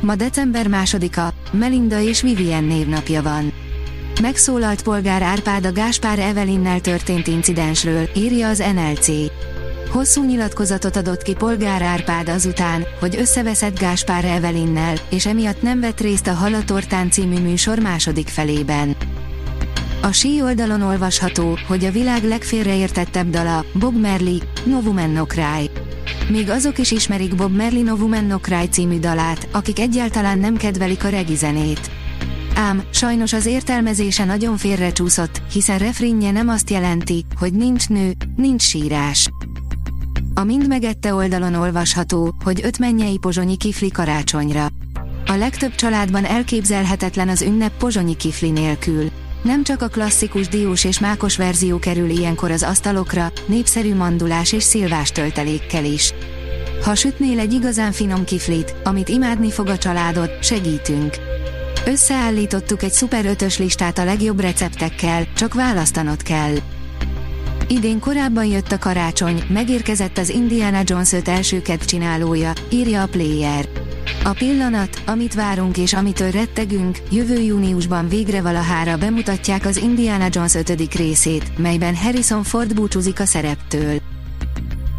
Ma december másodika, Melinda és Vivien névnapja van. Megszólalt polgár Árpád a Gáspár Evelinnel történt incidensről, írja az NLC. Hosszú nyilatkozatot adott ki polgár Árpád azután, hogy összeveszett Gáspár Evelinnel, és emiatt nem vett részt a Halatortán című műsor második felében. A sí oldalon olvasható, hogy a világ legfélreértettebb dala, Bob Merli, No Woman No. Még azok is ismerik Bob Merli No Woman No Cry című dalát, akik egyáltalán nem kedvelik a regi zenét. Ám, sajnos az értelmezése nagyon félrecsúszott, hiszen refrinje nem azt jelenti, hogy nincs nő, nincs sírás. A Mind megette oldalon olvasható, hogy öt mennyei pozsonyi kifli karácsonyra. A legtöbb családban elképzelhetetlen az ünnep pozsonyi kifli nélkül. Nem csak a klasszikus diós és mákos verzió kerül ilyenkor az asztalokra, népszerű mandulás és szilvás töltelékkel is. Ha sütnél egy igazán finom kiflit, amit imádni fog a családod, segítünk. Összeállítottuk egy szuper ötös listát a legjobb receptekkel, csak választanod kell. Idén korábban jött a karácsony, megérkezett az Indiana Jones 5 első csinálója, írja a Player. A pillanat, amit várunk és amitől rettegünk, jövő júniusban végre valahára bemutatják az Indiana Jones 5. részét, melyben Harrison Ford búcsúzik a szereptől.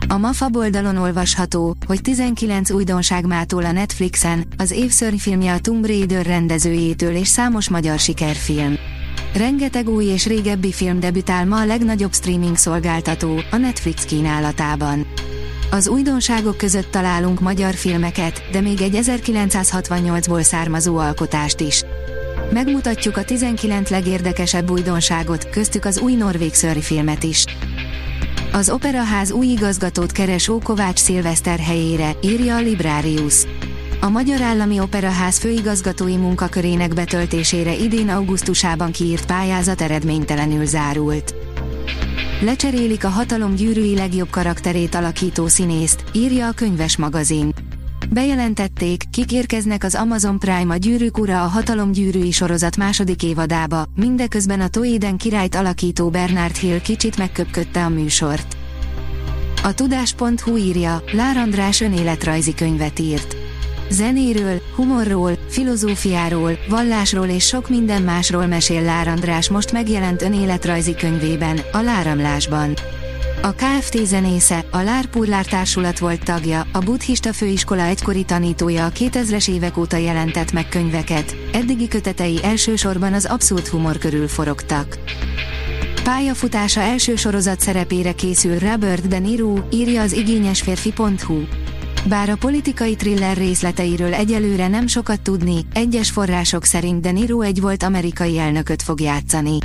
A MAFA oldalon olvasható, hogy 19 újdonság mától a Netflixen, az évszörnyfilmje a Tomb Raider rendezőjétől és számos magyar sikerfilm. Rengeteg új és régebbi film debütál ma a legnagyobb streaming szolgáltató, a Netflix kínálatában. Az újdonságok között találunk magyar filmeket, de még egy 1968-ból származó alkotást is. Megmutatjuk a 19 legérdekesebb újdonságot, köztük az új norvég filmet is. Az Operaház új igazgatót keres Ókovács Szilveszter helyére, írja a Librarius. A Magyar Állami Operaház főigazgatói munkakörének betöltésére idén augusztusában kiírt pályázat eredménytelenül zárult. Lecserélik a hatalom gyűrűi legjobb karakterét alakító színészt, írja a könyves magazin. Bejelentették, kik érkeznek az Amazon Prime a Gyűrűk ura a hatalom gyűrűi sorozat második évadába, mindeközben a Toéden királyt alakító Bernard Hill kicsit megköpködte a műsort. A tudás.hu írja, Lár András önéletrajzi könyvet írt. Zenéről, humorról, filozófiáról, vallásról és sok minden másról mesél Lár András most megjelent önéletrajzi könyvében, a Láramlásban. A KFT zenésze, a Lárpurlár társulat volt tagja, a buddhista főiskola egykori tanítója a 2000-es évek óta jelentett meg könyveket, eddigi kötetei elsősorban az abszurd humor körül forogtak. Pályafutása első sorozat szerepére készül Robert De Niro, írja az igényesférfi.hu. Bár a politikai thriller részleteiről egyelőre nem sokat tudni, egyes források szerint De Niro egy volt amerikai elnököt fog játszani.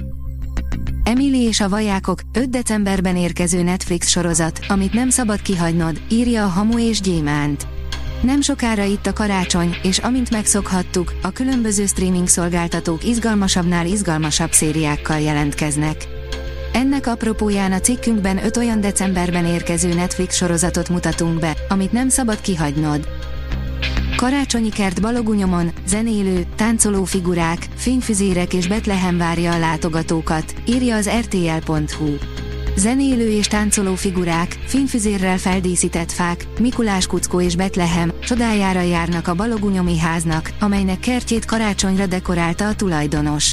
Emily és a vajákok, 5 decemberben érkező Netflix sorozat, amit nem szabad kihagynod, írja a Hamu és Gyémánt. Nem sokára itt a karácsony, és amint megszokhattuk, a különböző streaming szolgáltatók izgalmasabbnál izgalmasabb szériákkal jelentkeznek. Ennek apropóján a cikkünkben 5 olyan decemberben érkező Netflix sorozatot mutatunk be, amit nem szabad kihagynod. Karácsonyi kert Balogunyomon, zenélő, táncoló figurák, fényfüzérek és Betlehem várja a látogatókat, írja az rtl.hu. Zenélő és táncoló figurák, fényfüzérrel feldíszített fák, Mikulás kuckó és Betlehem csodájára járnak a Balogunyomi háznak, amelynek kertjét karácsonyra dekorálta a tulajdonos.